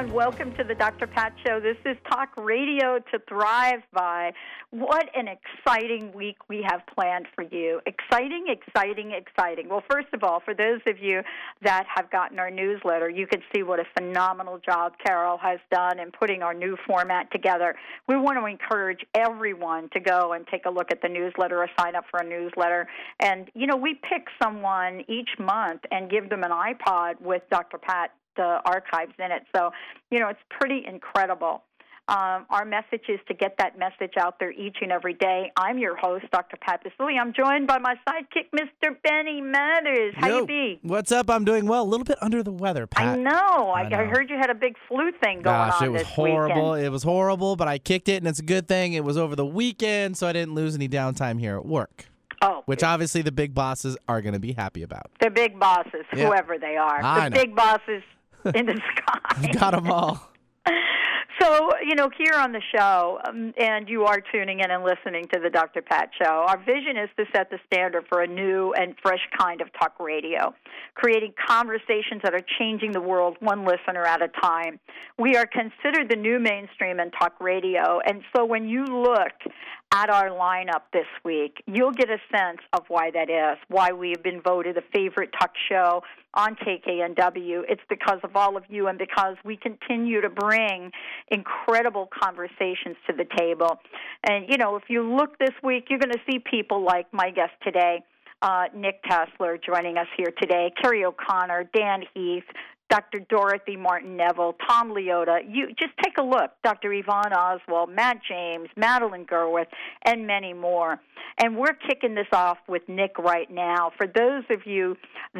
Everyone. Welcome to the Dr. Pat Show. This is Talk Radio to Thrive by. What an exciting week we have planned for you. Exciting, exciting, exciting. Well, first of all, for those of you that have gotten our newsletter, you can see what a phenomenal job Carol has done in putting our new format together. We want to encourage everyone to go and take a look at the newsletter or sign up for a newsletter. And, you know, we pick someone each month and give them an iPod with Dr. Pat the archives in it. So, you know, it's pretty incredible. Um, our message is to get that message out there each and every day. I'm your host, Dr. Pat Baccili. I'm joined by my sidekick, Mr. Benny Mathers. How Yo, you be? What's up? I'm doing well. A little bit under the weather, Pat. I know. I, I know. I heard you had a big flu thing going Gosh, on it was horrible. weekend. It was horrible, but I kicked it, and it's a good thing. It was over the weekend, so I didn't lose any downtime here at work, Oh, which obviously the big bosses are going to be happy about. the big bosses, Yeah. whoever they are, I the know. big bosses in the sky. Got them all. So, you know, here on the show, um, and you are tuning in and listening to the Dr. Pat Show, our vision is to set the standard for a new and fresh kind of talk radio, creating conversations that are changing the world one listener at a time. We are considered the new mainstream in talk radio, and so when you look at our lineup this week, you'll get a sense of why that is, why we have been voted a favorite talk show on KKNW. It's because of all of you and because we continue to bring incredible conversations to the table. And, you know, if you look this week, you're going to see people like my guest today. Uh, Nick Tasler joining us here today, Carrie O'Connor, Dan Heath, Dr. Dorothy Martin Neville, Tom Leota. You just take a look. Dr. Yvonne Oswald, Matt James, Madeline Gerwith, and many more. And we're kicking this off with Nick right now. For those of you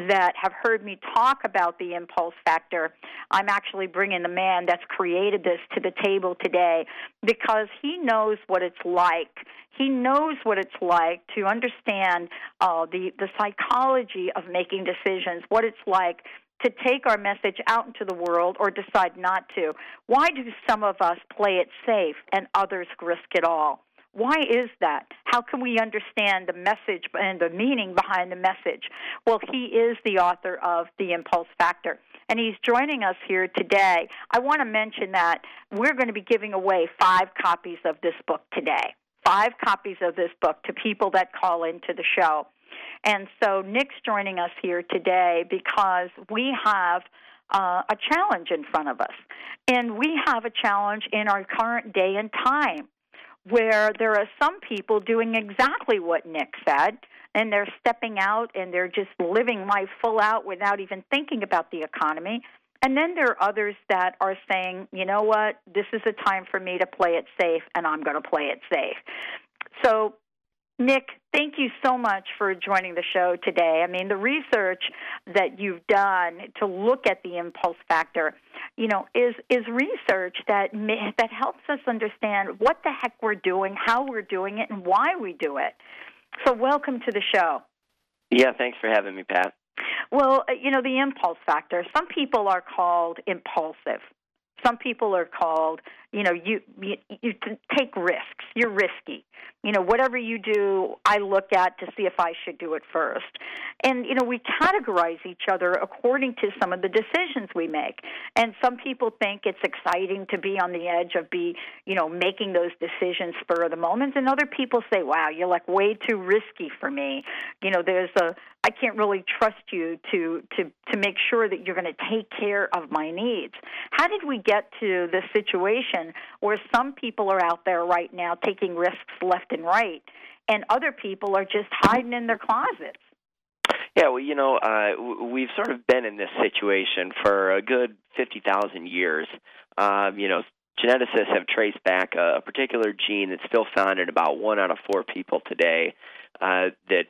that have heard me talk about the impulse factor, I'm actually bringing the man that's created this to the table today because he knows what it's like. He knows what it's like to understand uh, the the psychology of making decisions, what it's like to take our message out into the world or decide not to. Why do some of us play it safe and others risk it all? Why is that? How can we understand the message and the meaning behind the message? Well, he is the author of The Impulse Factor, and he's joining us here today. I want to mention that we're going to be giving away five copies of this book today. Five copies of this book to people that call into the show. And so Nick's joining us here today because we have uh, a challenge in front of us. And we have a challenge in our current day and time where there are some people doing exactly what Nick said. And they're stepping out and they're just living life full out without even thinking about the economy. And then there are others that are saying, you know what, this is a time for me to play it safe, and I'm going to play it safe. So Nick, thank you so much for joining the show today. I mean, the research that you've done to look at the impulse factor, you know, is is research that ma- that helps us understand what the heck we're doing, how we're doing it, and why we do it. So, welcome to the show. Yeah, thanks for having me, Pat. Well, uh, you know, the impulse factor. Some people are called impulsive. Some people are called, you know, you, you you take risks. You're risky. You know, whatever you do, I look at to see if I should do it first. And you know, we categorize each other according to some of the decisions we make. And some people think it's exciting to be on the edge of be, you know, making those decisions spur of the moment, and other people say, "Wow, you're like way too risky for me." You know, there's a I can't really trust you to to to make sure that you're going to take care of my needs. How did we get to this situation where some people are out there right now taking risks left and right, and other people are just hiding in their closets? Yeah, well, you know, uh, we've sort of been in this situation for a good 50,000 years. Um, you know, geneticists have traced back a, a particular gene that's still found in about one out of four people today uh, that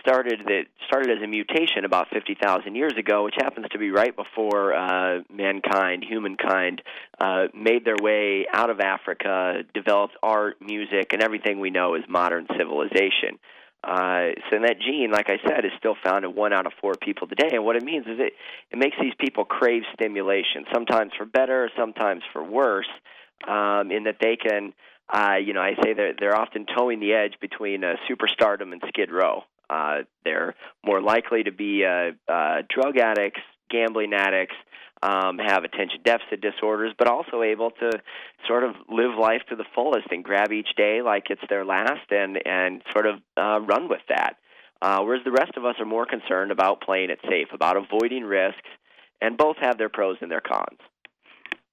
started that started as a mutation about 50,000 years ago, which happens to be right before uh, mankind, humankind, uh, made their way out of Africa, developed art, music, and everything we know as modern civilization. Uh, so that gene, like I said, is still found in one out of four people today. And what it means is it it makes these people crave stimulation, sometimes for better, sometimes for worse, um, in that they can. Uh, you know, I say they're they're often toeing the edge between uh, superstardom and skid row. Uh, they're more likely to be uh, uh, drug addicts, gambling addicts, um, have attention deficit disorders, but also able to sort of live life to the fullest and grab each day like it's their last and and sort of uh, run with that. Uh, whereas the rest of us are more concerned about playing it safe, about avoiding risks, and both have their pros and their cons.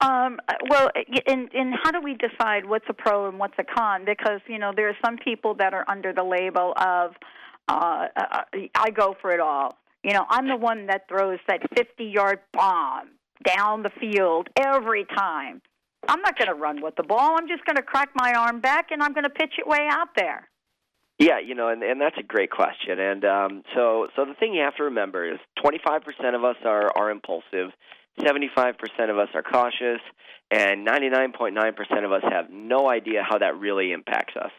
Um, well, and, in how do we decide what's a pro and what's a con? Because you know there are some people that are under the label of uh, uh, I go for it all. You know, I'm the one that throws that 50 yard bomb down the field every time. I'm not going to run with the ball. I'm just going to crack my arm back and I'm going to pitch it way out there. Yeah, you know, and and that's a great question. And um, so so the thing you have to remember is 25% of us are are impulsive, 75% of us are cautious, and 99.9% of us have no idea how that really impacts us.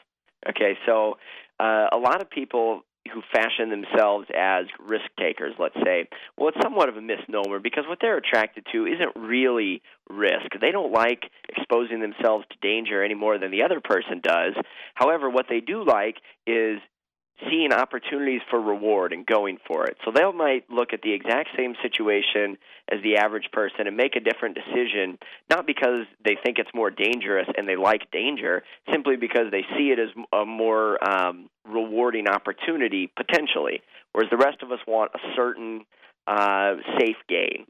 Okay, so uh, a lot of people who fashion themselves as risk takers, let's say, well, it's somewhat of a misnomer because what they're attracted to isn't really risk. They don't like exposing themselves to danger any more than the other person does. However, what they do like is seeing opportunities for reward and going for it. So they might look at the exact same situation as the average person and make a different decision, not because they think it's more dangerous and they like danger, simply because they see it as a more um, rewarding opportunity potentially. Whereas the rest of us want a certain uh, safe gain.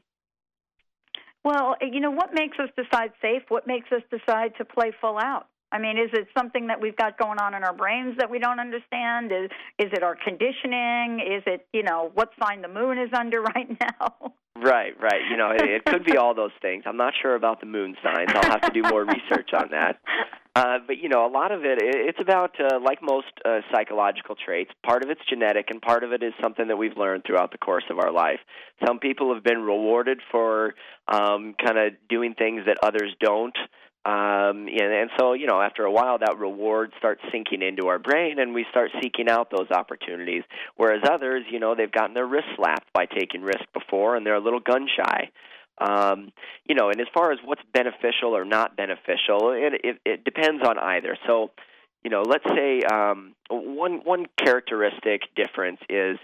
Well, you know, what makes us decide safe? What makes us decide to play full out? I mean, is it something that we've got going on in our brains that we don't understand? Is is it our conditioning? Is it you know what sign the moon is under right now? Right, right. You know, it, it could be all those things. I'm not sure about the moon signs. I'll have to do more research on that. Uh, but you know, a lot of it, it's about uh, like most uh, psychological traits. Part of it's genetic, and part of it is something that we've learned throughout the course of our life. Some people have been rewarded for um, kind of doing things that others don't. Um, and, and so, you know, after a while, that reward starts sinking into our brain, and we start seeking out those opportunities. Whereas others, you know, they've gotten their wrist slapped by taking risk before, and they're a little gun shy. Um, you know, and as far as what's beneficial or not beneficial, it, it, it depends on either. So, you know, let's say um, one one characteristic difference is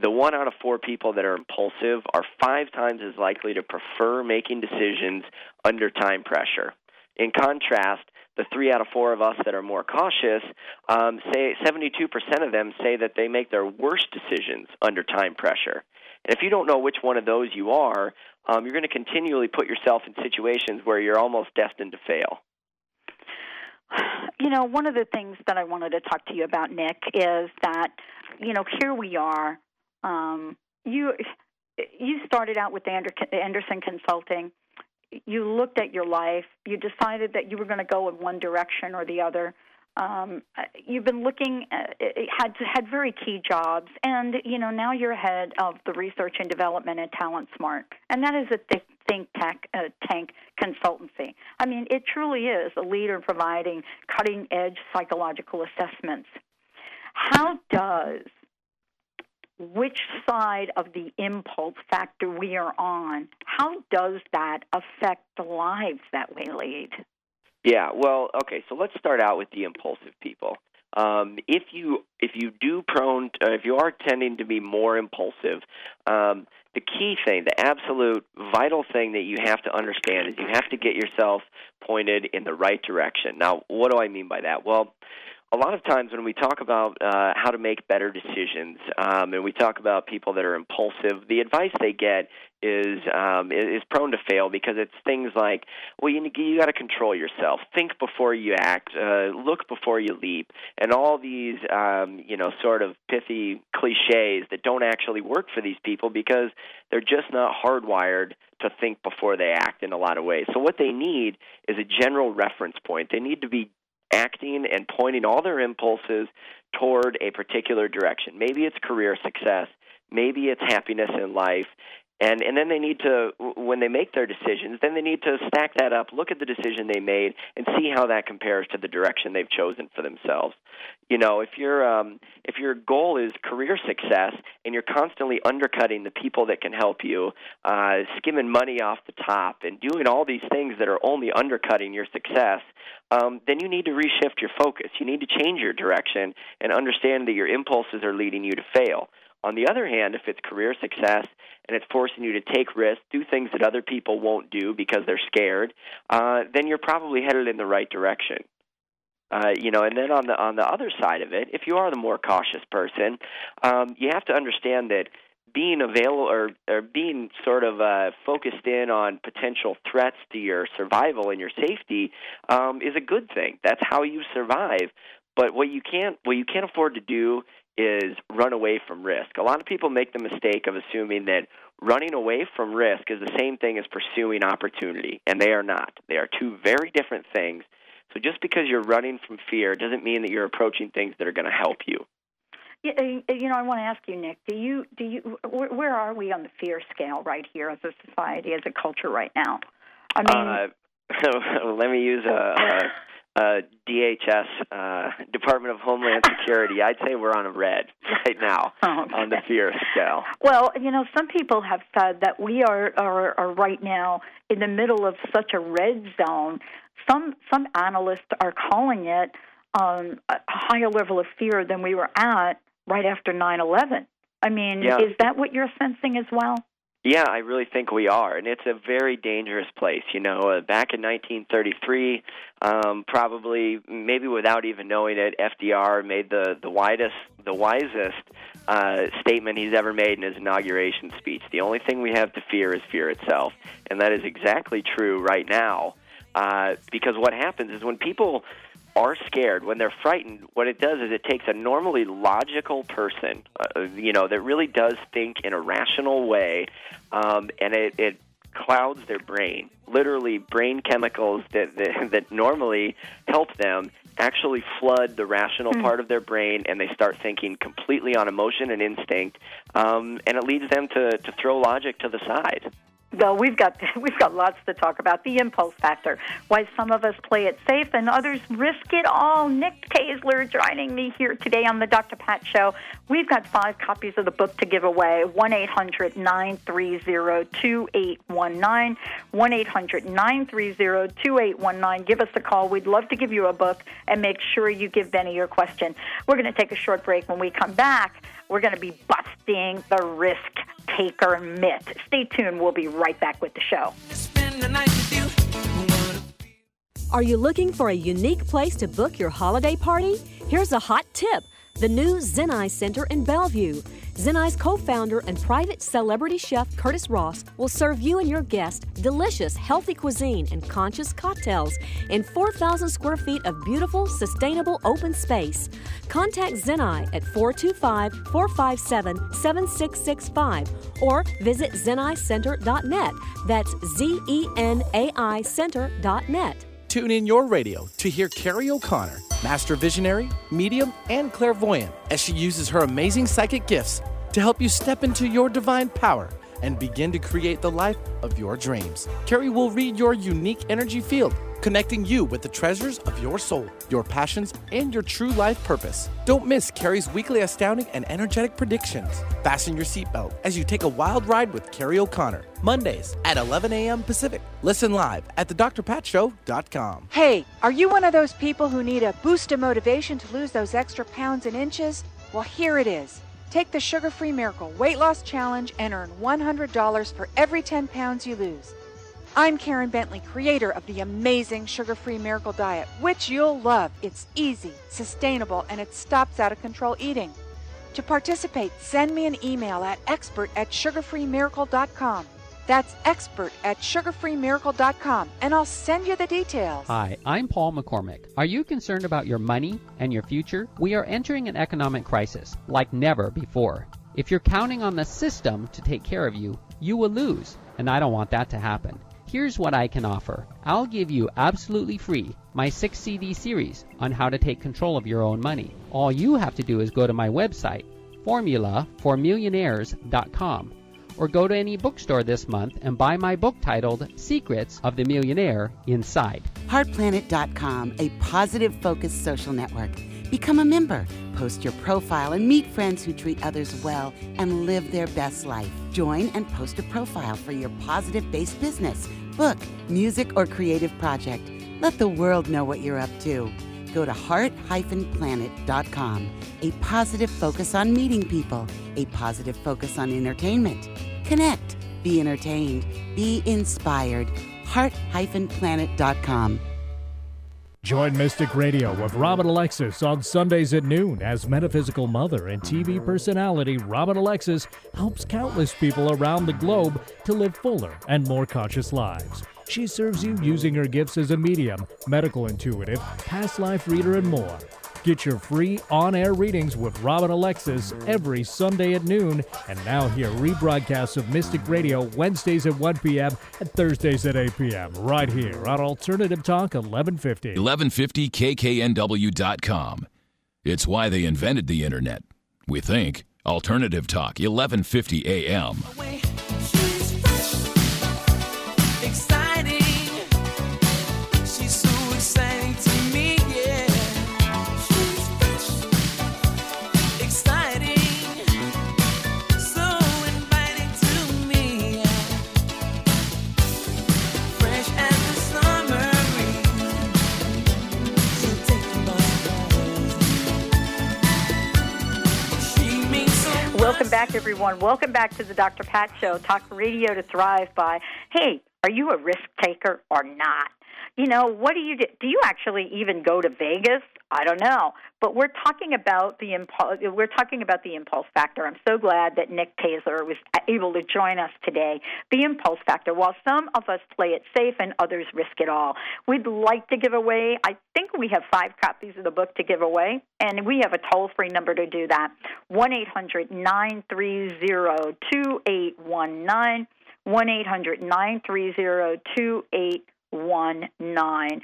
the one out of four people that are impulsive are five times as likely to prefer making decisions under time pressure. In contrast, the three out of four of us that are more cautious um, say 72% of them say that they make their worst decisions under time pressure. And if you don't know which one of those you are, um, you're going to continually put yourself in situations where you're almost destined to fail. You know, one of the things that I wanted to talk to you about, Nick, is that you know here we are. Um, you you started out with Andersen Consulting you looked at your life, you decided that you were going to go in one direction or the other. Um, you've been looking at, had had very key jobs, and you know now you're head of the research and development at Talent Smart, and that is a think, think uh, tank consultancy. I mean, it truly is a leader in providing cutting edge psychological assessments. How does which side of the impulse factor we are on, how does that affect the lives that we lead? Yeah, well, okay, so let's start out with the impulsive people. Um, if you if you do prone to, uh, if you are tending to be more impulsive, um, the key thing, the absolute vital thing that you have to understand is you have to get yourself pointed in the right direction. Now, what do I mean by that? Well, a lot of times when we talk about uh, how to make better decisions, um, and we talk about people that are impulsive, the advice they get is um, is prone to fail because it's things like, well, you you got to control yourself, think before you act, uh, look before you leap, and all these um, you know sort of pithy cliches that don't actually work for these people because they're just not hardwired to think before they act in a lot of ways. So what they need is a general reference point. They need to be acting and pointing all their impulses toward a particular direction. Maybe it's career success, maybe it's happiness in life, and and then they need to when they make their decisions then they need to stack that up look at the decision they made and see how that compares to the direction they've chosen for themselves you know if your um if your goal is career success and you're constantly undercutting the people that can help you uh skimming money off the top and doing all these things that are only undercutting your success um, then you need to reshift your focus. You need to change your direction and understand that your impulses are leading you to fail. On the other hand, if it's career success and it's forcing you to take risks, do things that other people won't do because they're scared, uh, then you're probably headed in the right direction. Uh, you know, and then on the on the other side of it, if you are the more cautious person, um, you have to understand that being available or, or being sort of uh, focused in on potential threats to your survival and your safety um, is a good thing. That's how you survive. But what you can't what you can't afford to do is run away from risk. A lot of people make the mistake of assuming that running away from risk is the same thing as pursuing opportunity, and they are not. They are two very different things. So just because you're running from fear doesn't mean that you're approaching things that are going to help you. Yeah, uh, you know, I want to ask you, Nick. Do you do you where, where are we on the fear scale right here as a society, as a culture right now? I mean, uh, let me use a, a uh, DHS, uh, Department of Homeland Security, I'd say we're on a red right now oh, okay. on the fear scale. Well, you know, some people have said that we are, are are right now in the middle of such a red zone. Some some analysts are calling it um, a higher level of fear than we were at right after 9/11. I mean, yeah. is that what you're sensing as well? Yeah, I really think we are, and it's a very dangerous place. You know, uh, back in 1933, um, probably maybe without even knowing it, FDR made the the widest, the wisest uh, statement he's ever made in his inauguration speech. The only thing we have to fear is fear itself, and that is exactly true right now. Uh, because what happens is when people are scared, when they're frightened, what it does is it takes a normally logical person, uh, you know, that really does think in a rational way, um, and it, it clouds their brain. Literally, brain chemicals that, that that normally help them actually flood the rational mm. part of their brain, and they start thinking completely on emotion and instinct, um, and it leads them to to throw logic to the side. Well, we've got we've got lots to talk about. The impulse factor, why some of us play it safe and others risk it all. Nick Tasler joining me here today on the Dr. Pat Show. We've got five copies of the book to give away. One eight hundred nine three zero two eight one nine. One eight hundred nine three zero two eight one nine. Give us a call. We'd love to give you a book and make sure you give Benny your question. We're going to take a short break. When we come back, we're going to be busting the risk taker myth. Stay tuned. We'll be right back with the show. Are you looking for a unique place to book your holiday party? Here's a hot tip the new Zenai Center in Bellevue. Zenai's co founder and private celebrity chef Curtis Ross will serve you and your guests delicious, healthy cuisine and conscious cocktails in 4,000 square feet of beautiful, sustainable open space. Contact Zenai at 425 457 7665 or visit zenaicenter.net. That's Z E N A I Center.net. Tune in your radio to hear Carrie O'Connor, master visionary, medium, and clairvoyant, as she uses her amazing psychic gifts to help you step into your divine power and begin to create the life of your dreams. Carrie will read your unique energy field connecting you with the treasures of your soul, your passions, and your true life purpose. Don't miss Carrie's weekly astounding and energetic predictions. Fasten your seatbelt as you take a wild ride with Carrie O'Connor. Mondays at 11 a.m. Pacific. Listen live at thedrpatshow.com. Hey, are you one of those people who need a boost of motivation to lose those extra pounds and inches? Well, here it is. Take the Sugar Free Miracle Weight Loss Challenge and earn $100 for every 10 pounds you lose. I'm Karen Bentley, creator of the amazing sugar free miracle diet, which you'll love. It's easy, sustainable, and it stops out of control eating. To participate, send me an email at expert at sugarfreemiracle.com. That's expert at sugarfreemiracle.com, and I'll send you the details. Hi, I'm Paul McCormick. Are you concerned about your money and your future? We are entering an economic crisis like never before. If you're counting on the system to take care of you, you will lose, and I don't want that to happen. Here's what I can offer I'll give you absolutely free my 6 CD series on how to take control of your own money. All you have to do is go to my website, formulaformillionaires.com, or go to any bookstore this month and buy my book titled Secrets of the Millionaire Inside. Heartplanet.com, a positive focused social network. Become a member, post your profile, and meet friends who treat others well and live their best life. Join and post a profile for your positive based business, book, music, or creative project. Let the world know what you're up to. Go to heart-planet.com. A positive focus on meeting people, a positive focus on entertainment. Connect, be entertained, be inspired. heart-planet.com. Join Mystic Radio with Robin Alexis on Sundays at noon as metaphysical mother and TV personality Robin Alexis helps countless people around the globe to live fuller and more conscious lives. She serves you using her gifts as a medium, medical intuitive, past life reader, and more. Get your free on air readings with Robin Alexis every Sunday at noon, and now hear rebroadcasts of Mystic Radio Wednesdays at 1 p.m. and Thursdays at 8 p.m. right here on Alternative Talk 1150. 1150kknw.com. It's why they invented the internet. We think. Alternative Talk 1150 AM. Back, everyone. Welcome back to the Dr. Pat Show, talk radio to thrive by. Hey, are you a risk taker or not? You know, what do you do? Do you actually even go to Vegas? I don't know. But we're talking about the impulse. We're talking about the impulse factor. I'm so glad that Nick Tasler was able to join us today. The impulse factor. While some of us play it safe and others risk it all, we'd like to give away. I think we have five copies of the book to give away, and we have a toll-free number to do that: one eight hundred nine three zero two eight one nine, one eight hundred nine three zero two eight one nine.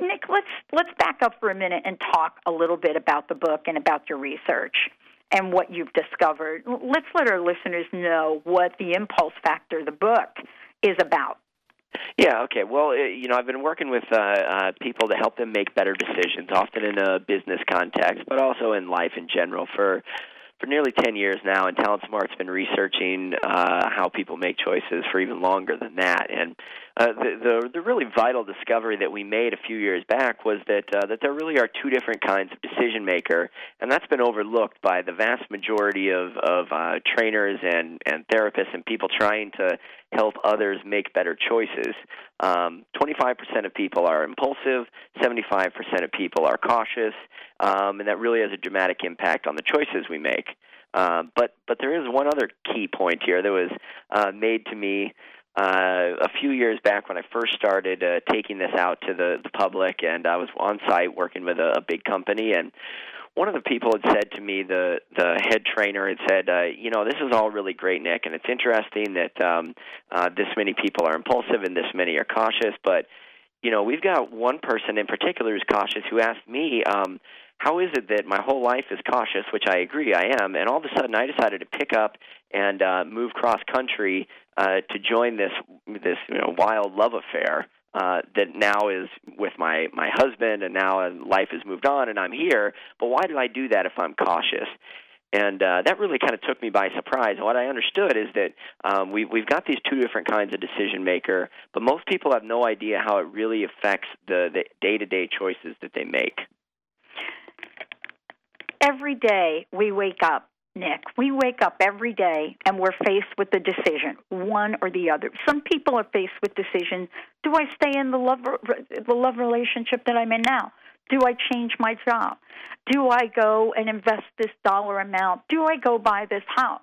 Nick, let's let's back up for a minute and talk a little bit about the book and about your research and what you've discovered. Let's let our listeners know what the impulse factor, the book, is about. Yeah, okay. Well, you know, I've been working with uh, uh, people to help them make better decisions, often in a business context, but also in life in general for for nearly 10 years now, and Talent Smart's been researching uh, how people make choices for even longer than that. And uh, the, the the really vital discovery that we made a few years back was that uh, that there really are two different kinds of decision maker, and that's been overlooked by the vast majority of of uh, trainers and and therapists and people trying to help others make better choices. Um, 25% of people are impulsive, 75% of people are cautious, um, and that really has a dramatic impact on the choices we make. Uh, but but there is one other key point here that was uh, made to me uh, a few years back when I first started uh, taking this out to the, the public, and I was on site working with a, a big company, and one of the people had said to me, the the head trainer had said, uh, you know, this is all really great, Nick, and it's interesting that um, uh, this many people are impulsive and this many are cautious, but you know, we've got one person in particular who's cautious who asked me. Um, how is it that my whole life is cautious, which I agree I am, and all of a sudden I decided to pick up and uh, move cross country uh, to join this this you know wild love affair uh, that now is with my my husband, and now life has moved on, and I'm here. But why do I do that if I'm cautious? And uh, that really kind of took me by surprise. What I understood is that um, we, we've got these two different kinds of decision maker, but most people have no idea how it really affects the day to day choices that they make. Every day we wake up Nick, we wake up every day and we're faced with the decision, one or the other. Some people are faced with decision: Do I stay in the love the love relationship that I'm in now? Do I change my job? Do I go and invest this dollar amount? Do I go buy this house?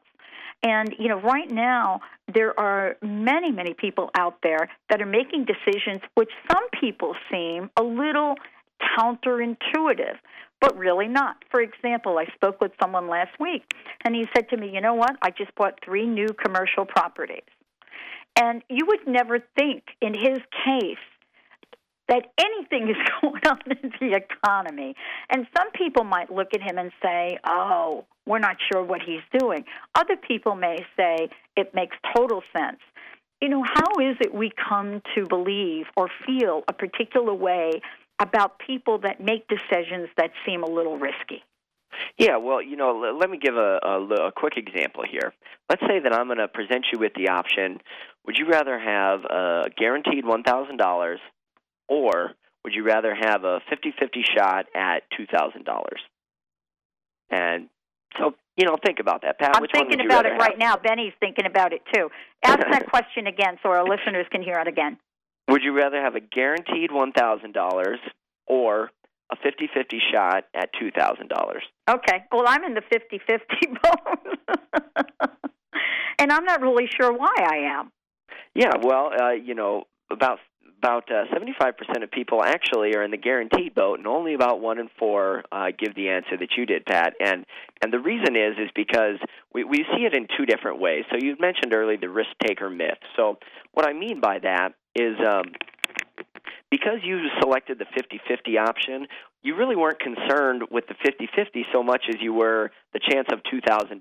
And you know, right now there are many, many people out there that are making decisions which some people seem a little counterintuitive but really not. For example, I spoke with someone last week, and he said to me, You know what? I just bought three new commercial properties. And you would never think, in his case, that anything is going on in the economy. And some people might look at him and say, oh, we're not sure what he's doing. Other people may say it makes total sense. You know, how is it we come to believe or feel a particular way about people that make decisions that seem a little risky? Yeah, well, you know, let me give a, a, a quick example here. Let's say that I'm going to present you with the option would you rather have a guaranteed $1,000 or would you rather have a 50 50 shot at $2,000? And so, you know, think about that, Pat. I'm thinking one about it right have? now. Benny's thinking about it too. Ask that question again so our listeners can hear it again. Would you rather have a guaranteed $1,000 or a 50 50 shot at $2,000? Okay. Well, I'm in the 50 50 boat. and I'm not really sure why I am. Yeah, well, uh, you know, about about uh, 75% of people actually are in the guaranteed boat, and only about one in four uh, give the answer that you did, Pat. And and the reason is is because we we see it in two different ways. So you mentioned earlier the risk taker myth. So what I mean by that is. Um, because you selected the 50-50 option, you really weren't concerned with the 50-50 so much as you were the chance of $2,000.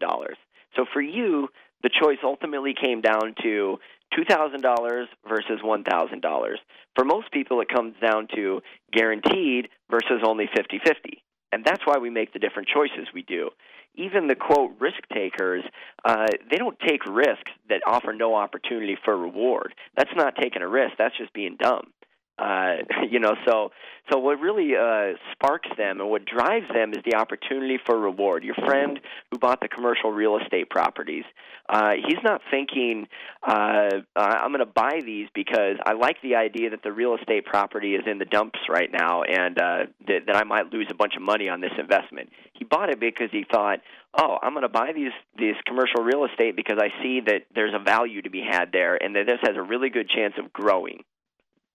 So for you, the choice ultimately came down to $2,000 versus $1,000. For most people, it comes down to guaranteed versus only 50 50. And that's why we make the different choices we do. Even the quote risk takers, uh, they don't take risks that offer no opportunity for reward. That's not taking a risk, that's just being dumb. Uh, you know, so so what really uh, sparks them and what drives them is the opportunity for reward. Your friend who bought the commercial real estate properties, uh, he's not thinking uh, I'm going to buy these because I like the idea that the real estate property is in the dumps right now and uh, that, that I might lose a bunch of money on this investment. He bought it because he thought, oh, I'm going to buy these these commercial real estate because I see that there's a value to be had there and that this has a really good chance of growing.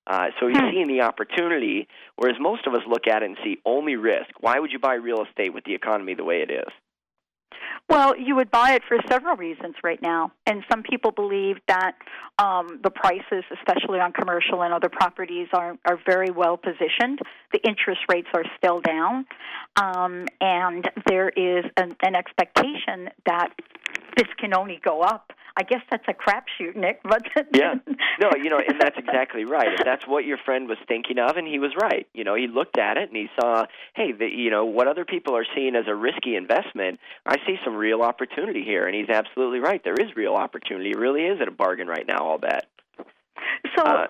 Uh, so he's seeing the opportunity, whereas most of us look at it and see only risk. Why would you buy real estate with the economy the way it is? Well, you would buy it for several reasons right now. And some people believe that um, the prices, especially on commercial and other properties, are, are very well positioned. The interest rates are still down. Um, and there is an, an expectation that this can only go up. I guess that's a crapshoot, Nick. But yeah, no, you know, and that's exactly right. If that's what your friend was thinking of, and he was right. You know, he looked at it and he saw, hey, the, you know, what other people are seeing as a risky investment, I see some real opportunity here, and he's absolutely right. There is real opportunity. It really is at a bargain right now. I'll bet. So, Uh,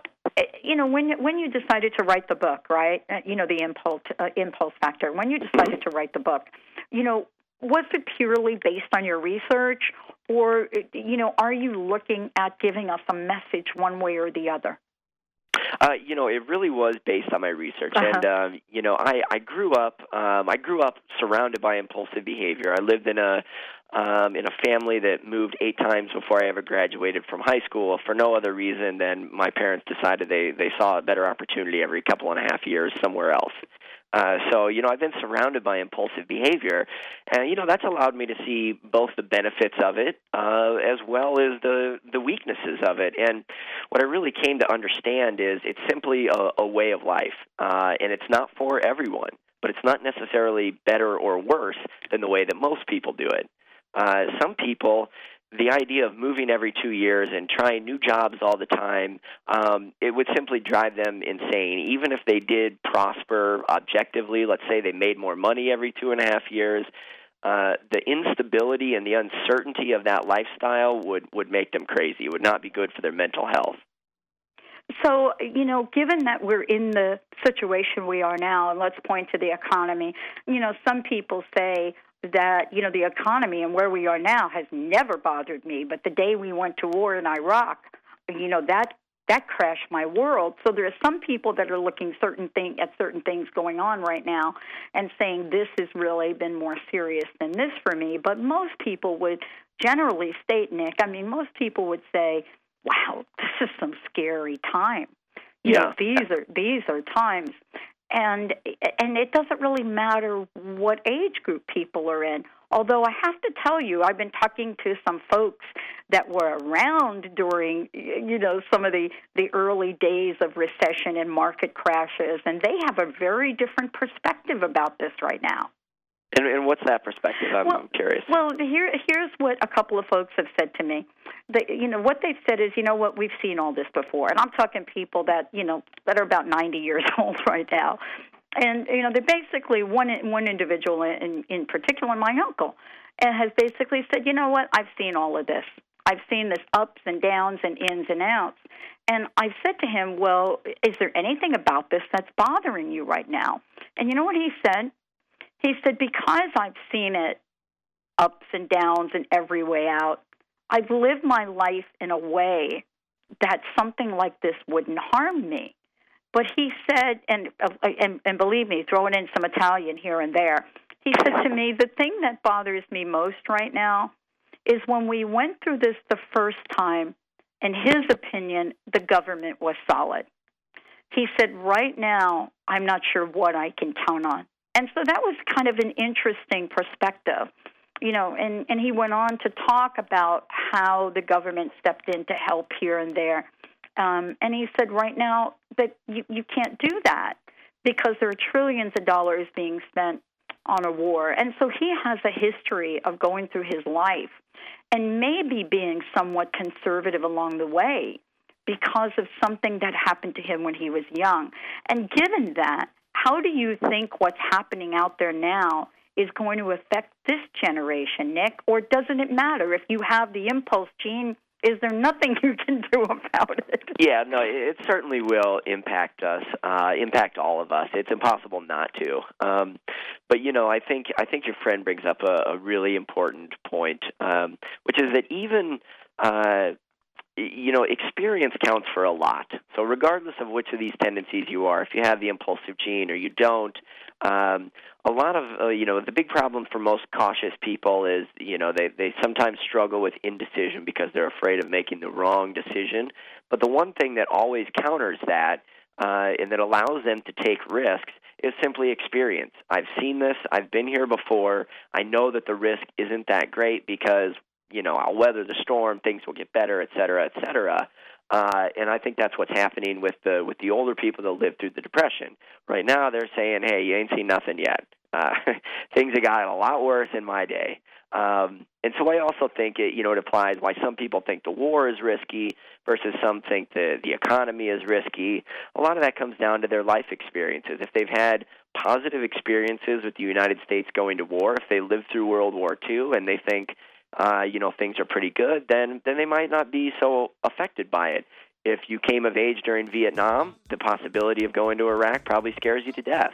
you know, when when you decided to write the book, right? uh, You know, the impulse uh, impulse factor. When you decided to write the book, you know, was it purely based on your research, or you know, are you looking at giving us a message one way or the other? Uh, you know, it really was based on my research, Uh-huh. and um, you know, I I grew up um, I grew up surrounded by impulsive behavior. I lived in a um, in a family that moved eight times before I ever graduated from high school for no other reason than my parents decided they they saw a better opportunity every couple and a half years somewhere else. Uh, so you know I've been surrounded by impulsive behavior, and you know that's allowed me to see both the benefits of it uh, as well as the the weaknesses of it. And what I really came to understand is it's simply a, a way of life, uh, and it's not for everyone. But it's not necessarily better or worse than the way that most people do it. Uh, some people the idea of moving every two years and trying new jobs all the time, um, it would simply drive them insane. Even if they did prosper objectively, let's say they made more money every two and a half years, uh, the instability and the uncertainty of that lifestyle would, would make them crazy. It would not be good for their mental health. So, you know, given that we're in the situation we are now, and let's point to the economy, you know, some people say that, you know, the economy and where we are now has never bothered me, but the day we went to war in Iraq, you know, that that crashed my world. So there are some people that are looking certain thing at certain things going on right now and saying this has really been more serious than this for me. But most people would generally state, Nick, I mean most people would say, Wow, this is some scary time. You know, Yeah. these are these are times and and it doesn't really matter what age group people are in. Although I have to tell you, I've been talking to some folks that were around during, you know, some of the the early days of recession and market crashes, and they have a very different perspective about this right now. And, and what's that perspective? I'm, well, I'm curious. Well, here here's what a couple of folks have said to me. They, you know, what they've said is, you know what, we've seen all this before, and I'm talking people that you know that are about 90 years old right now, and you know they're basically one one individual in in particular, my uncle, and has basically said, you know what, I've seen all of this. I've seen this ups and downs and ins and outs. And I said to him, Well, is there anything about this that's bothering you right now? And you know what he said? He said, Because I've seen it ups and downs and every way out, I've lived my life in a way that something like this wouldn't harm me. But he said, and, and, and believe me, throwing in some Italian here and there, he said to me, The thing that bothers me most right now is when we went through this the first time, in his opinion, the government was solid. He said, Right now, I'm not sure what I can count on. And so that was kind of an interesting perspective. You know, and, and he went on to talk about how the government stepped in to help here and there. Um, and he said, right now, that you, you can't do that because there are trillions of dollars being spent on a war. And so he has a history of going through his life and maybe being somewhat conservative along the way because of something that happened to him when he was young. And given that, how do you think what's happening out there now is going to affect this generation, Nick? Or doesn't it matter? If you have the impulse gene, is there nothing you can do about it? Yeah, no, it certainly will impact us, uh, impact all of us. It's impossible not to. Um, but you know, I think I think your friend brings up a, a really important point, um, which is that even uh, you know, experience counts for a lot. So, regardless of which of these tendencies you are, if you have the impulsive gene or you don't, um, a lot of uh, you know the big problem for most cautious people is you know they they sometimes struggle with indecision because they're afraid of making the wrong decision. But the one thing that always counters that uh, and that allows them to take risks is simply experience. I've seen this. I've been here before. I know that the risk isn't that great because you know, I'll weather the storm, things will get better, et cetera, et cetera. Uh, and I think that's what's happening with the with the older people that lived through the depression. Right now, they're saying, "Hey, you ain't seen nothing yet. Uh, things have gotten a lot worse in my day." Um, and so I also think it, you know, it applies why some people think the war is risky versus some think the the economy is risky. A lot of that comes down to their life experiences. If they've had positive experiences with the United States going to war, if they lived through World War II and they think uh, you know things are pretty good, then then they might not be so affected by it. If you came of age during Vietnam, the possibility of going to Iraq probably scares you to death.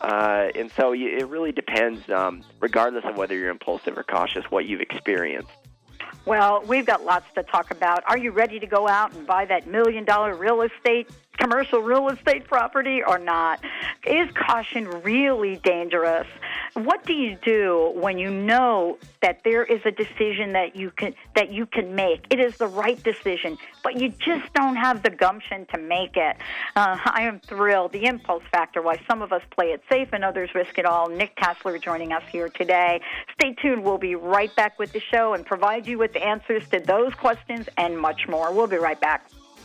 Uh, and so you, it really depends, um, regardless of whether you're impulsive or cautious, what you've experienced. Well, we've got lots to talk about. Are you ready to go out and buy that million dollar real estate, commercial real estate property or not? Is caution really dangerous? What do you do when you know that there is a decision that you can that you can make? It is the right decision, but you just don't have the gumption to make it. Uh, I am thrilled. The impulse factor, why some of us play it safe and others risk it all. Nick Tasler joining us here today. Stay tuned. We'll be right back with the show and provide you with answers to those questions and much more. We'll be right back.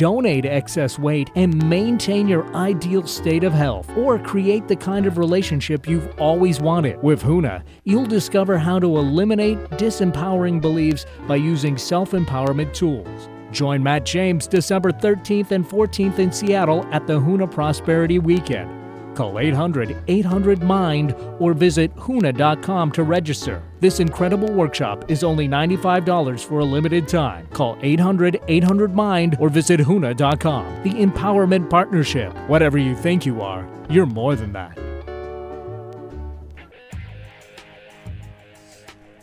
Donate excess weight, and maintain your ideal state of health, or create the kind of relationship you've always wanted. With Huna, you'll discover how to eliminate disempowering beliefs by using self empowerment tools. Join Matt James December 13th and 14th in Seattle at the Huna Prosperity Weekend. Call 800 800 MIND or visit HUNA.com to register. This incredible workshop is only $95 for a limited time. Call 800 800 MIND or visit HUNA.com. The Empowerment Partnership. Whatever you think you are, you're more than that.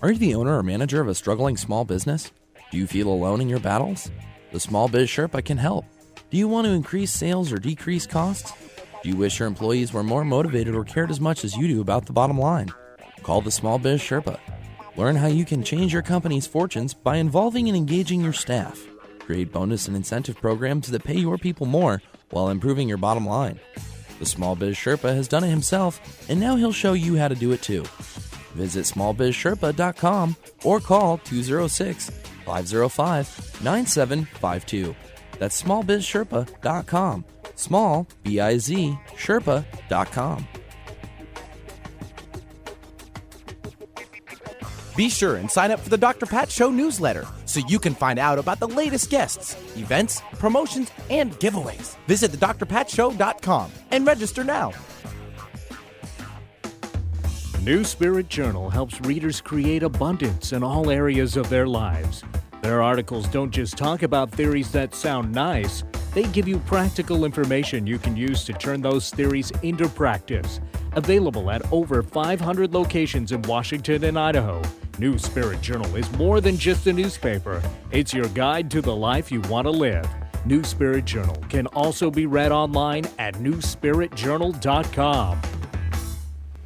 Are you the owner or manager of a struggling small business? Do you feel alone in your battles? The Small Biz Sherpa can help. Do you want to increase sales or decrease costs? Do you wish your employees were more motivated or cared as much as you do about the bottom line? Call the Small Biz Sherpa. Learn how you can change your company's fortunes by involving and engaging your staff. Create bonus and incentive programs that pay your people more while improving your bottom line. The Small Biz Sherpa has done it himself, and now he'll show you how to do it too. Visit smallbizsherpa.com or call 206 505 9752. That's smallbizsherpa.com. Small, B I Z, Sherpa.com. Be sure and sign up for the Dr. Pat Show newsletter so you can find out about the latest guests, events, promotions, and giveaways. Visit thedrpatshow.com and register now. New Spirit Journal helps readers create abundance in all areas of their lives. Their articles don't just talk about theories that sound nice, they give you practical information you can use to turn those theories into practice. Available at over 500 locations in Washington and Idaho. New Spirit Journal is more than just a newspaper, it's your guide to the life you want to live. New Spirit Journal can also be read online at newspiritjournal.com.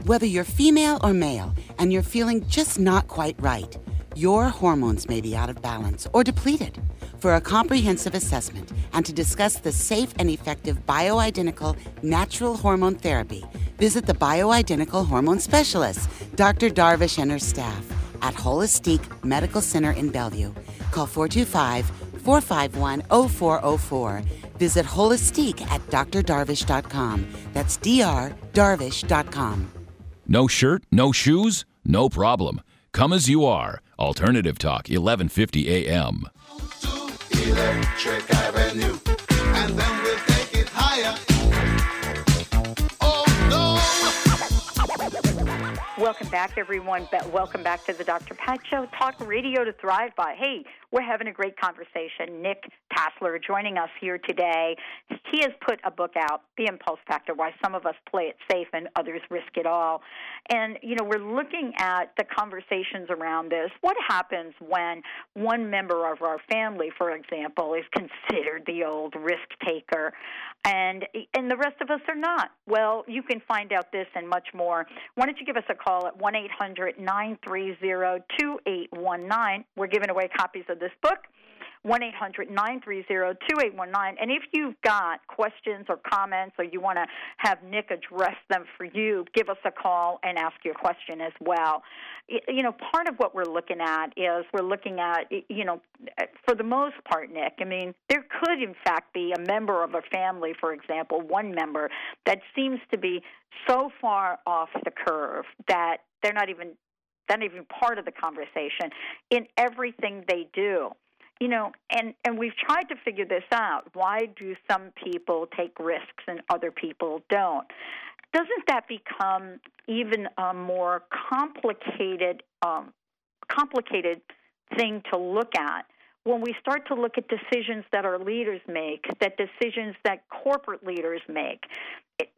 Whether you're female or male and you're feeling just not quite right, your hormones may be out of balance or depleted. For a comprehensive assessment and to discuss the safe and effective bioidentical natural hormone therapy, visit the bioidentical hormone specialist, Dr. Darvish and her staff at Holistic Medical Center in Bellevue. Call 425 451 0404. Visit Holistic at drdarvish.com. That's drdarvish.com. No shirt, no shoes, no problem. Come as you are. Alternative Talk, 1150 AM. Electric Avenue, and then we'll take it higher. Oh Welcome back, everyone. Welcome back to the Dr. Pat Show, talk radio to thrive by. Hey, we're having a great conversation. Nick Tasler joining us here today. He has put a book out, The Impulse Factor Why Some of Us Play It Safe and Others Risk It All. And, you know, we're looking at the conversations around this. What happens when one member of our family, for example, is considered the old risk taker and and the rest of us are not? Well, you can find out this and much more. Why don't you give us a call at 1 800 930 2819? We're giving away copies of this book. 1 800 930 2819. And if you've got questions or comments or you want to have Nick address them for you, give us a call and ask your question as well. You know, part of what we're looking at is we're looking at, you know, for the most part, Nick, I mean, there could in fact be a member of a family, for example, one member that seems to be so far off the curve that they're not even not even part of the conversation in everything they do you know, and and we've tried to figure this out. Why do some people take risks and other people don't? Doesn't that become even a more complicated um, complicated thing to look at when we start to look at decisions that our leaders make, that decisions that corporate leaders make,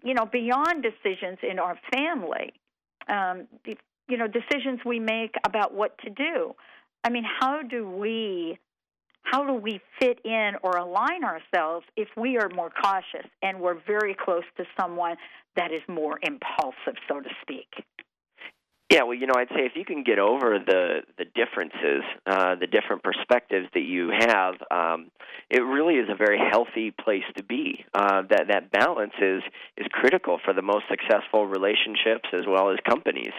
you know, beyond decisions in our family, um, you know, decisions we make about what to do. I mean, how do we how do we fit in or align ourselves if we are more cautious and we're very close to someone that is more impulsive, so to speak? Yeah, well, you know, I'd say if you can get over the the differences, uh, the different perspectives that you have, um, it really is a very healthy place to be. Uh, that that balance is is critical for the most successful relationships as well as companies,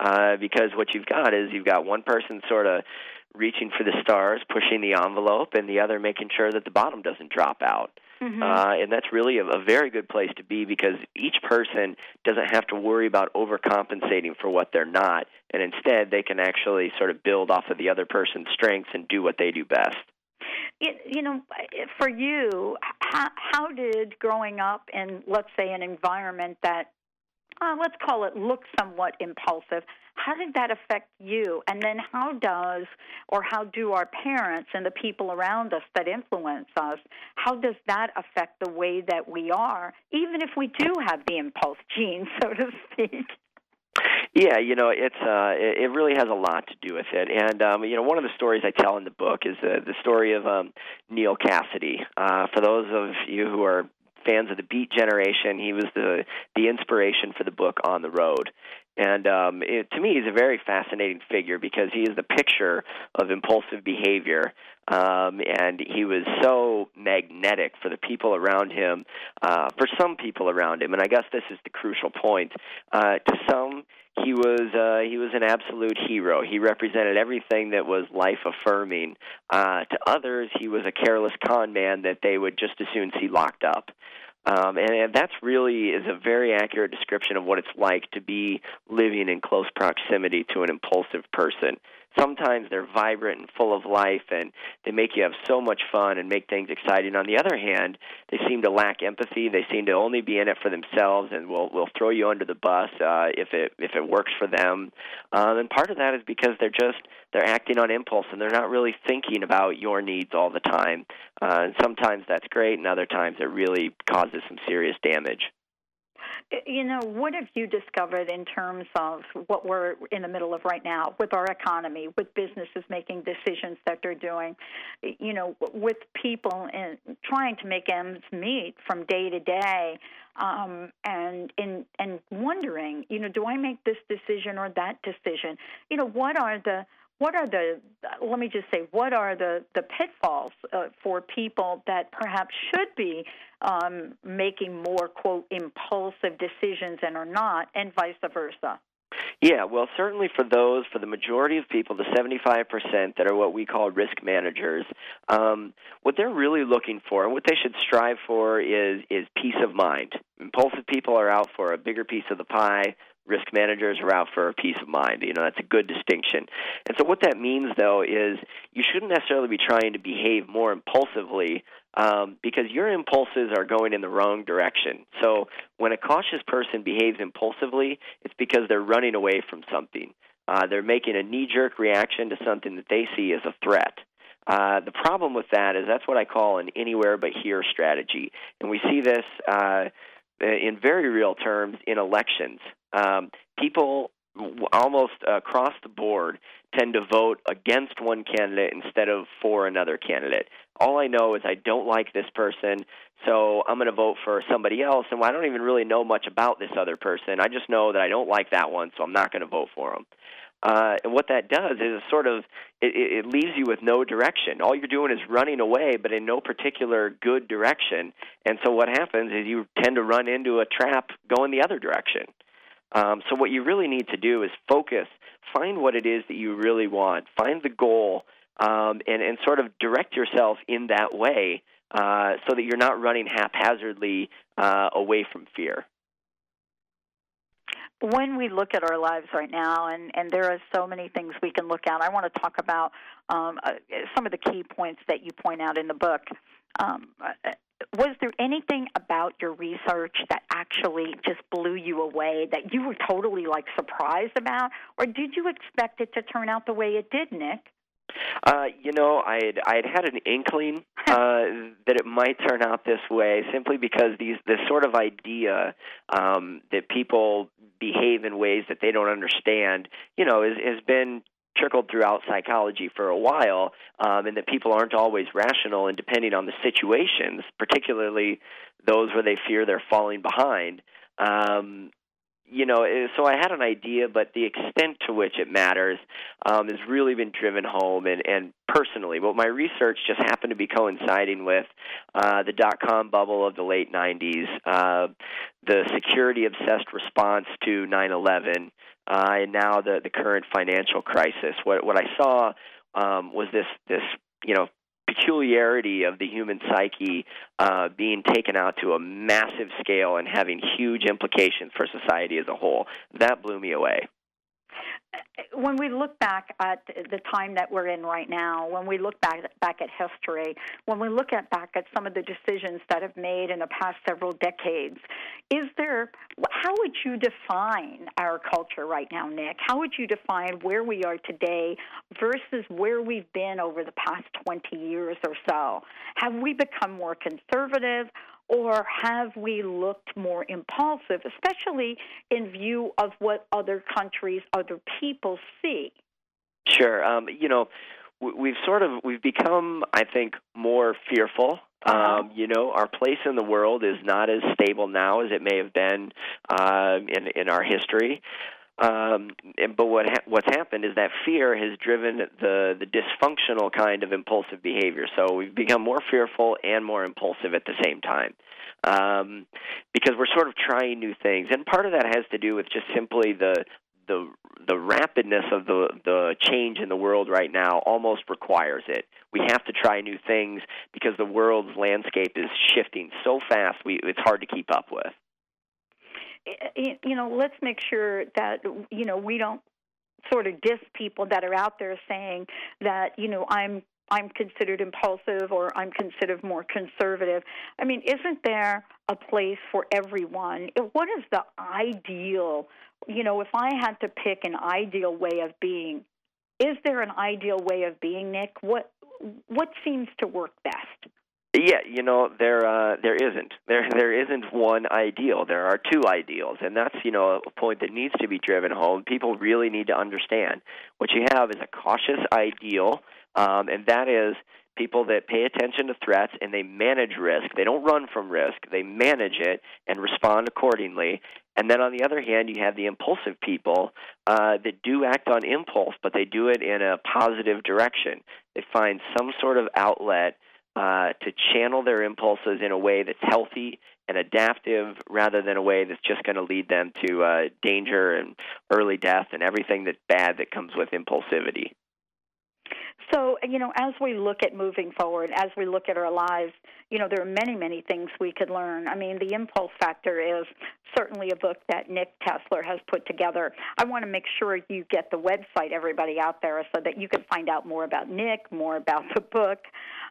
uh, because what you've got is you've got one person sort of reaching for the stars, pushing the envelope, and the other making sure that the bottom doesn't drop out. Mm-hmm. Uh, and that's really a, a very good place to be because each person doesn't have to worry about overcompensating for what they're not, and instead they can actually sort of build off of the other person's strengths and do what they do best. It, you know, for you, how, how did growing up in, let's say, an environment that, uh, let's call it, look somewhat impulsive, how did that affect you? And then how does or how do our parents and the people around us that influence us, how does that affect the way that we are, even if we do have the impulse gene, so to speak? Yeah, you know, it's uh, it, really has a lot to do with it, and um, you know, one of the stories I tell in the book is the the story of um, Neal Cassady. Uh, for those of you who are fans of the Beat Generation, he was the the inspiration for the book On the Road. And um, it, to me, he's a very fascinating figure because he is the picture of impulsive behavior. Um, and he was so magnetic for the people around him, uh, for some people around him. And I guess this is the crucial point. Uh, to some, he was uh, he was an absolute hero. He represented everything that was life affirming. Uh, to others, he was a careless con man that they would just as soon see locked up. Um, and, and that's really is a very accurate description of what it's like to be living in close proximity to an impulsive person sometimes they're vibrant and full of life and they make you have so much fun and make things exciting. On the other hand, they seem to lack empathy. They seem to only be in it for themselves and will will throw you under the bus uh, if it if it works for them. Um, and part of that is because they're just they're acting on impulse and they're not really thinking about your needs all the time. Uh, and sometimes that's great, and other times it really causes some serious damage. You know, what have you discovered in terms of what we're in the middle of right now with our economy, with businesses making decisions that they're doing, you know, with people and trying to make ends meet from day to day, um, and in and wondering, you know, do I make this decision or that decision? You know, what are the what are the let me just say what are the the pitfalls uh, for people that perhaps should be um, making more quote impulsive decisions and are not and vice versa yeah, well, certainly for those, for the majority of people, the 75% that are what we call risk managers, um, what they're really looking for and what they should strive for is is peace of mind. Impulsive people are out for a bigger piece of the pie risk managers are out for peace of mind. You know, that's a good distinction. And so what that means, though, is you shouldn't necessarily be trying to behave more impulsively um, because your impulses are going in the wrong direction. So when a cautious person behaves impulsively, it's because they're running away from something. Uh, they're making a knee jerk reaction to something that they see as a threat. Uh, the problem with that is that's what I call an anywhere but here strategy. And we see this uh, in very real terms in elections. Um, people almost across the board tend to vote against one candidate instead of for another candidate. All I know is I don't like this person, so I'm going to vote for somebody else. And I don't even really know much about this other person. I just know that I don't like that one, so I'm not going to vote for him. Uh, and what that does is sort of it, it leaves you with no direction. All you're doing is running away, but in no particular good direction. And so what happens is you tend to run into a trap going the other direction. Um, so what you really need to do is focus, find what it is that you really want, find the goal, um, and and sort of direct yourself in that way, uh, so that you're not running haphazardly uh, away from fear when we look at our lives right now, and, and there are so many things we can look at, I want to talk about um, uh, some of the key points that you point out in the book. Um, uh, was there anything about your research that actually just blew you away that you were totally like surprised about, or did you expect it to turn out the way it did, Nick? Uh, you know, I had I had had an inkling uh, that it might turn out this way, simply because these this sort of idea um, that people behave in ways that they don't understand, you know, has, has been trickled throughout psychology for a while, um, and that people aren't always rational and depending on the situations, particularly those where they fear they're falling behind. Um, you know, eh, so I had an idea, but the extent to which it matters um, has really been driven home. And, and personally, but my research just happened to be coinciding with uh, the dot com bubble of the late 90s, uh, the security obsessed response to 9 11, uh, and now the, the current financial crisis. What, what I saw um, was this, this you know, peculiarity of the human psyche uh, being taken out to a massive scale and having huge implications for society as a whole. That blew me away when we look back at the time that we're in right now, when we look back back at history, when we look at back at some of the decisions that have made in the past several decades, is there how would you define our culture right now, Nick? How would you define where we are today versus where we've been over the past 20 years or so? Have we become more conservative? Or have we looked more impulsive, especially in view of what other countries, other people see? Sure. Um, you know, we've sort of we've become, I think, more fearful. Uh-huh. Um, you know, our place in the world is not as stable now as it may have been uh, in in our history. Um, and, but what ha- what's happened is that fear has driven the the dysfunctional kind of impulsive behavior. So we've become more fearful and more impulsive at the same time. Um, because we're sort of trying new things, and part of that has to do with just simply the the the rapidness of the the change in the world right now almost requires it. We have to try new things because the world's landscape is shifting so fast. We it's hard to keep up with. Eh, eh, you know, let's make sure that you know we don't sort of diss people that are out there saying that you know I'm I'm considered impulsive or I'm considered more conservative. I mean, isn't there a place for everyone? What is the ideal you know, if I had to pick an ideal way of being, is there an ideal way of being, Nick? What what seems to work best? Yeah, you know there uh, there isn't there there isn't one ideal. There are two ideals, and that's you know a point that needs to be driven home. People really need to understand what you have is a cautious ideal, um, and that is people that pay attention to threats and they manage risk. They don't run from risk, they manage it and respond accordingly. And then on the other hand, you have the impulsive people uh, that do act on impulse, but they do it in a positive direction. They find some sort of outlet uh, to channel their impulses in a way that's healthy and adaptive rather than a way that's just going to lead them to uh, danger and early death and everything that's bad that comes with impulsivity. So, you know, as we look at moving forward, as we look at our lives, you know, there are many, many things we could learn. I mean, the impulse factor is certainly a book that Nick Tasler has put together. I want to make sure you get the website, everybody out there, so that you can find out more about Nick, more about the book,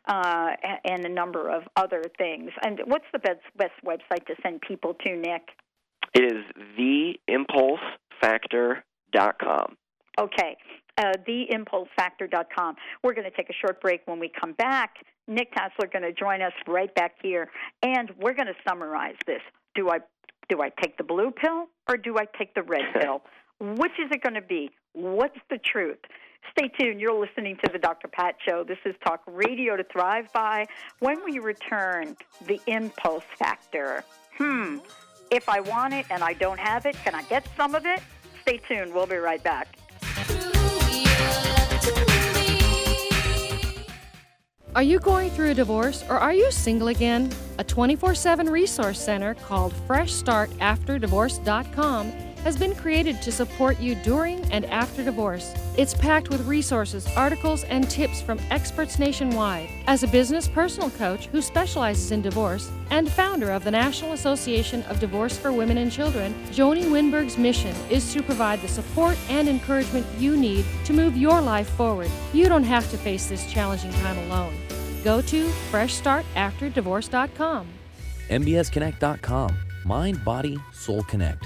uh, and a number of other things. And what's the best, best website to send people to, Nick? It is theimpulsefactor.com. Okay uh, theimpulsefactor.com. We're going to take a short break. When we come back, Nick Tasler going to join us right back here, and we're going to summarize this. Do I do I take the blue pill or do I take the red pill? Which is it going to be? What's the truth? Stay tuned. You're listening to the Dr. Pat Show. This is Talk Radio to Thrive By. When we return, the impulse factor. Hmm. If I want it and I don't have it, can I get some of it? Stay tuned. We'll be right back. Are you going through a divorce or are you single again? A 24 7 resource center called FreshStartAfterDivorce.com has been created to support you during and after divorce. It's packed with resources, articles, and tips from experts nationwide. As a business personal coach who specializes in divorce and founder of the National Association of Divorce for Women and Children, Joni Winberg's mission is to provide the support and encouragement you need to move your life forward. You don't have to face this challenging time alone. Go to FreshStartAfterDivorce.com. MBSConnect.com. Mind, Body, Soul Connect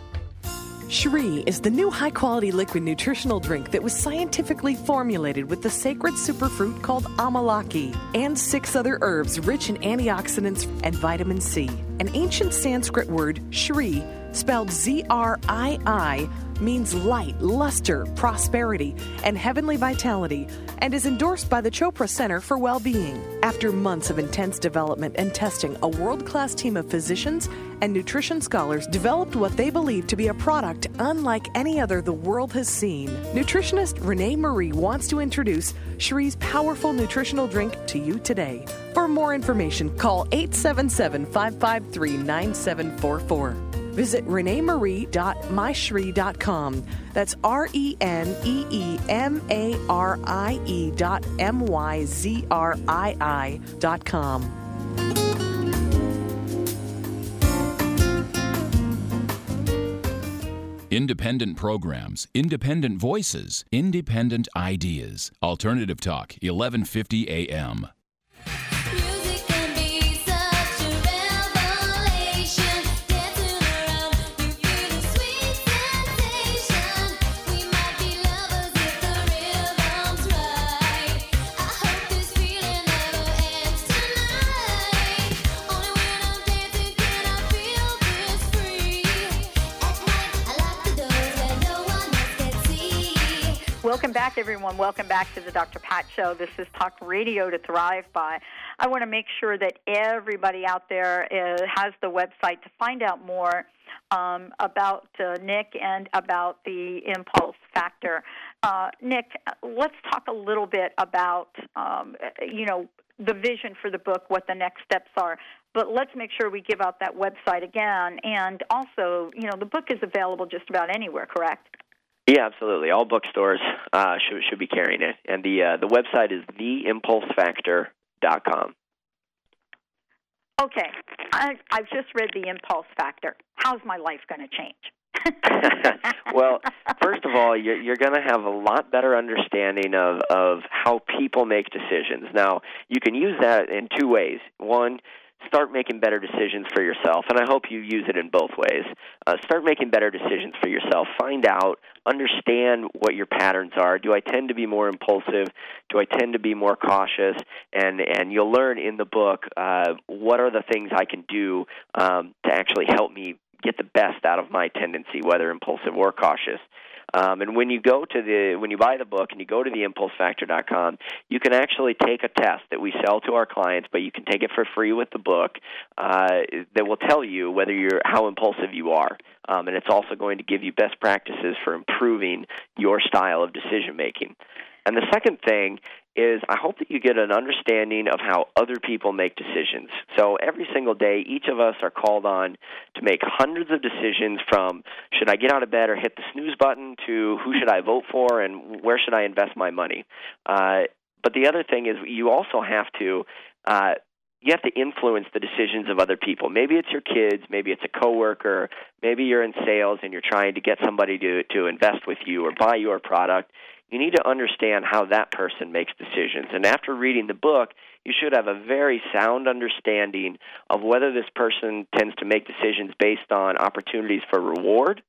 Zrii is the new high quality liquid nutritional drink that was scientifically formulated with the sacred superfruit called amalaki and six other herbs rich in antioxidants and vitamin C. An ancient Sanskrit word, Zrii, spelled Z R I I, means light, luster, prosperity, and heavenly vitality, and is endorsed by the Chopra Center for Well-Being. After months of intense development and testing, a world-class team of physicians and nutrition scholars developed what they believe to be a product unlike any other the world has seen. Nutritionist Renee Marie wants to introduce Zrii's powerful nutritional drink to you today. For more information, call 877 553 9744. Visit reneemarie.myzrii.com. That's R E N E E M A R I E dot M Y Z R I I dot com. Independent programs, independent voices, independent ideas. Alternative Talk, 1150 AM. Welcome back, everyone. Welcome back to the Dr. Pat Show. This is Talk Radio to Thrive By. I want to make sure that everybody out there uh, has the website to find out more um, about uh, Nick and about the impulse factor. Uh, Nick, let's talk a little bit about, um, you know, the vision for the book, what the next steps are. But let's make sure we give out that website again. And also, you know, the book is available just about anywhere, correct? Yeah, absolutely. All bookstores uh, should should be carrying it, and the uh, the website is theimpulsefactor.com. Okay, I, I've just read the Impulse Factor. How's my life going to change? well, first of all, you're, you're going to have a lot better understanding of of how people make decisions. Now, you can use that in two ways. One, start making better decisions for yourself, and I hope you use it in both ways. Uh, start making better decisions for yourself. Find out, understand what your patterns are. Do I tend to be more impulsive? Do I tend to be more cautious? And and you'll learn in the book uh, what are the things I can do um, to actually help me get the best out of my tendency, whether impulsive or cautious. Um, and when you go to the when you buy the book and you go to the impulsefactor.com, you can actually take a test that we sell to our clients, but you can take it for free with the book uh, that will tell you whether you're how impulsive you are. Um, and it's also going to give you best practices for improving your style of decision making. And the second thing is I hope that you get an understanding of how other people make decisions. So every single day, each of us are called on to make hundreds of decisions from should I get out of bed or hit the snooze button to who should I vote for and where should I invest my money. Uh, but the other thing is you also have to uh, you have to influence the decisions of other people. Maybe it's your kids, maybe it's a coworker, maybe you're in sales and you're trying to get somebody to to invest with you or buy your product you need to understand how that person makes decisions. And after reading the book, you should have a very sound understanding of whether this person tends to make decisions based on opportunities for reward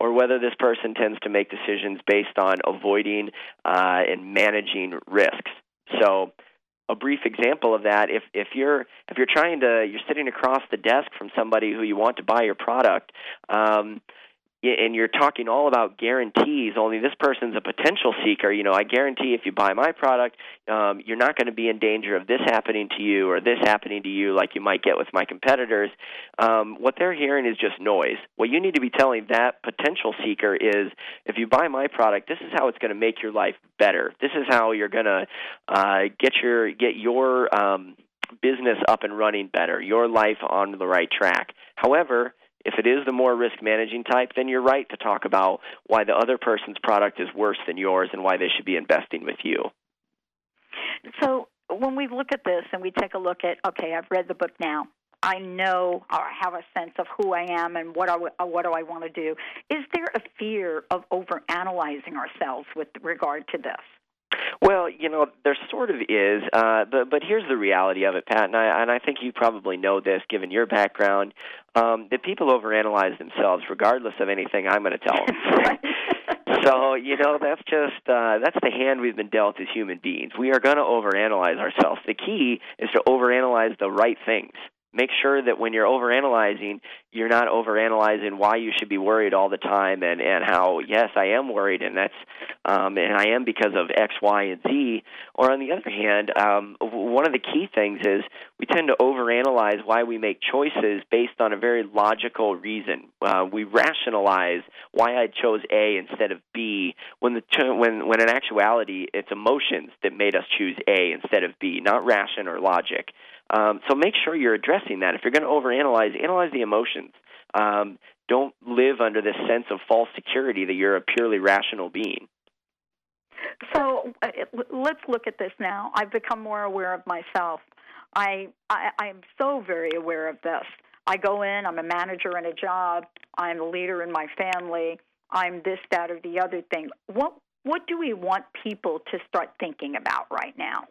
or whether this person tends to make decisions based on avoiding uh, and managing risks. So, a brief example of that if if you're if you're trying to you're sitting across the desk from somebody who you want to buy your product um, and you're talking all about guarantees. Only this person's a potential seeker. You know i guarantee if you buy my product um, you're not going to be in danger of this happening to you or this happening to you like you might get with my competitors. Um, what they're hearing is just noise. What you need to be telling that potential seeker is if you buy my product this is how it's going to make your life better. This is how you're going to uh, get your get your um, business up and running better your life on the right track. However if it is the more risk managing type, then you're right to talk about why the other person's product is worse than yours and why they should be investing with you. So when we look at this and we take a look at, okay, I've read the book now. I know or I have a sense of who I am and what I, uh, what do I want to do. Is there a fear of overanalyzing ourselves with regard to this? Well, you know, there sort of is, uh, but but here's the reality of it, Pat, and I and I think you probably know this, given your background, um, that people overanalyze themselves, regardless of anything I'm going to tell them. so you know, that's just uh, that's the hand we've been dealt as human beings. We are going to overanalyze ourselves. The key is to overanalyze the right things make sure that when you're overanalyzing, you're not overanalyzing why you should be worried all the time and and how yes, I am worried and that's um and I am because of X, Y, and Z. Or on the other hand, um one of the key things is we tend to overanalyze why we make choices based on a very logical reason. Uh, we rationalize why I chose A instead of B when the when when in actuality it's emotions that made us choose A instead of B, not ration or logic. Um, so make sure you're addressing that. If you're going to overanalyze, analyze the emotions. Um, don't live under this sense of false security that you're a purely rational being. So uh, let's look at this now. I've become more aware of myself. I, I I'm so very aware of this. I go in. I'm a manager in a job. I'm a leader in my family. I'm this, that, or the other thing. What what do we want people to start thinking about right now?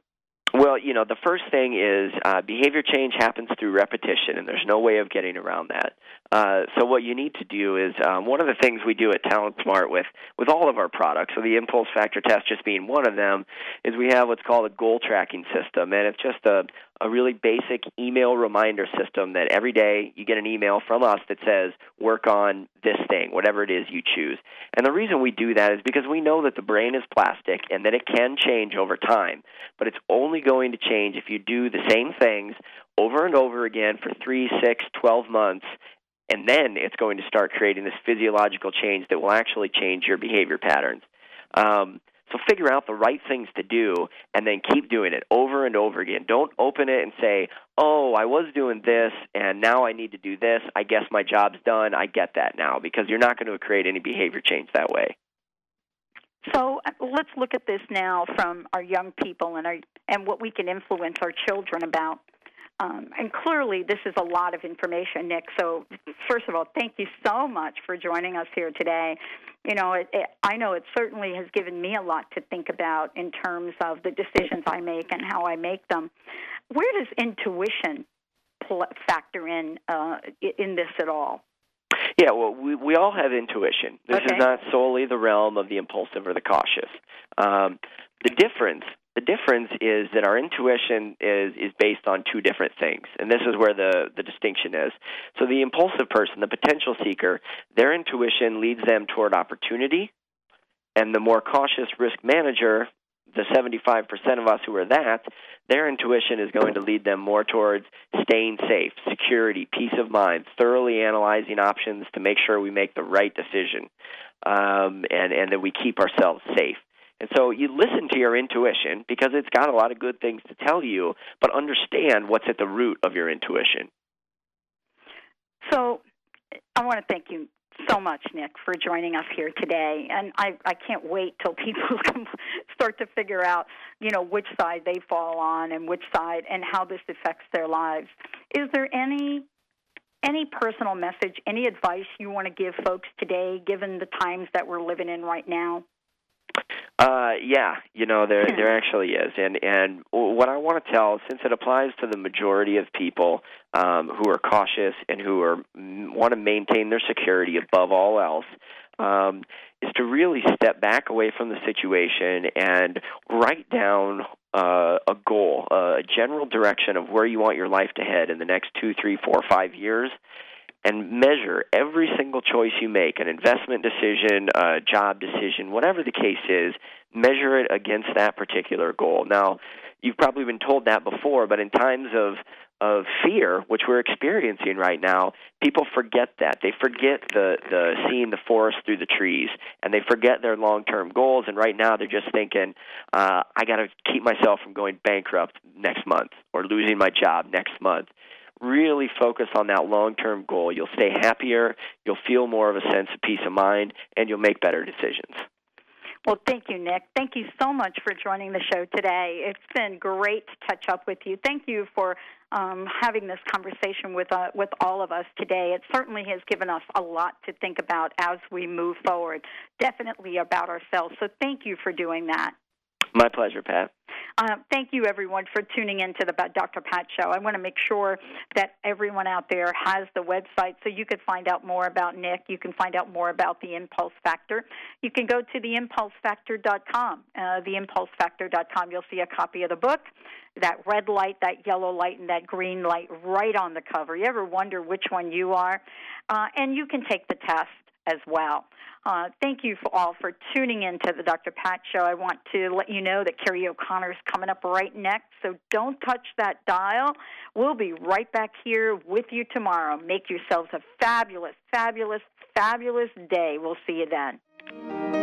Well, you know, the first thing is uh, behavior change happens through repetition, and there's no way of getting around that. Uh, so what you need to do is um, one of the things we do at Talent Smart with with all of our products, so the impulse factor test just being one of them, is we have what's called a goal tracking system, and it's just a a really basic email reminder system that every day you get an email from us that says work on this thing, whatever it is you choose. And the reason we do that is because we know that the brain is plastic and that it can change over time, but it's only going to change if you do the same things over and over again for three, six, twelve months and then it's going to start creating this physiological change that will actually change your behavior patterns. Um, so figure out the right things to do and then keep doing it over and over again. Don't open it and say, "Oh, I was doing this and now I need to do this. I guess my job's done. I get that now." Because you're not going to create any behavior change that way. So uh, let's look at this now from our young people and our and what we can influence our children about. Um, and clearly, this is a lot of information, Nick. So, first of all, thank you so much for joining us here today. You know, it, it, I know it certainly has given me a lot to think about in terms of the decisions I make and how I make them. Where does intuition pl- factor in uh, in this at all? Yeah, well, we we all have intuition. This okay. is not solely the realm of the impulsive or the cautious. Um, the difference the difference is that our intuition is is based on two different things, and this is where the the distinction is. So the impulsive person, the potential seeker, their intuition leads them toward opportunity, and the more cautious risk manager, the 75% of us who are that, their intuition is going to lead them more towards staying safe, security, peace of mind, thoroughly analyzing options to make sure we make the right decision, um, and and that we keep ourselves safe. And so you listen to your intuition because it's got a lot of good things to tell you, but understand what's at the root of your intuition. So I want to thank you so much, Nick, for joining us here today. And I, I can't wait till people start to figure out, you know, which side they fall on and which side and how this affects their lives. Is there any any personal message, any advice you want to give folks today, given the times that we're living in right now? Uh, yeah, you know there there actually is, and and what I want to tell, since it applies to the majority of people um, who are cautious and who are want to maintain their security above all else, um, is to really step back away from the situation and write down uh, a goal, a general direction of where you want your life to head in the next two, three, four, five years, and measure every single choice you make an investment decision, a job decision, whatever the case is, measure it against that particular goal. Now, you've probably been told that before, but in times of of fear, which we're experiencing right now, people forget that. They forget the the seeing the forest through the trees, and they forget their long term goals. And right now, they're just thinking, uh, "I got to keep myself from going bankrupt next month or losing my job next month." Really focus on that long term goal. You'll stay happier, you'll feel more of a sense of peace of mind, and you'll make better decisions. Well, thank you, Nick. Thank you so much for joining the show today. It's been great to catch up with you. Thank you for um, having this conversation with uh, with all of us today. It certainly has given us a lot to think about as we move forward. Definitely about ourselves. So, thank you for doing that. My pleasure, Pat. Uh, thank you, everyone, for tuning in to the Dr. Pat Show. I want to make sure that everyone out there has the website so you could find out more about Nick. You can find out more about the Impulse Factor. You can go to theimpulsefactor.com. Uh, theimpulsefactor.com. You'll see a copy of the book, that red light, that yellow light, and that green light right on the cover. You ever wonder which one you are? Uh, and you can take the test as well. Uh, thank you for all for tuning in to the Dr. Pat Show. I want to let you know that Carrie O'Connor is coming up right next, so don't touch that dial. We'll be right back here with you tomorrow. Make yourselves a fabulous, fabulous, fabulous day. We'll see you then.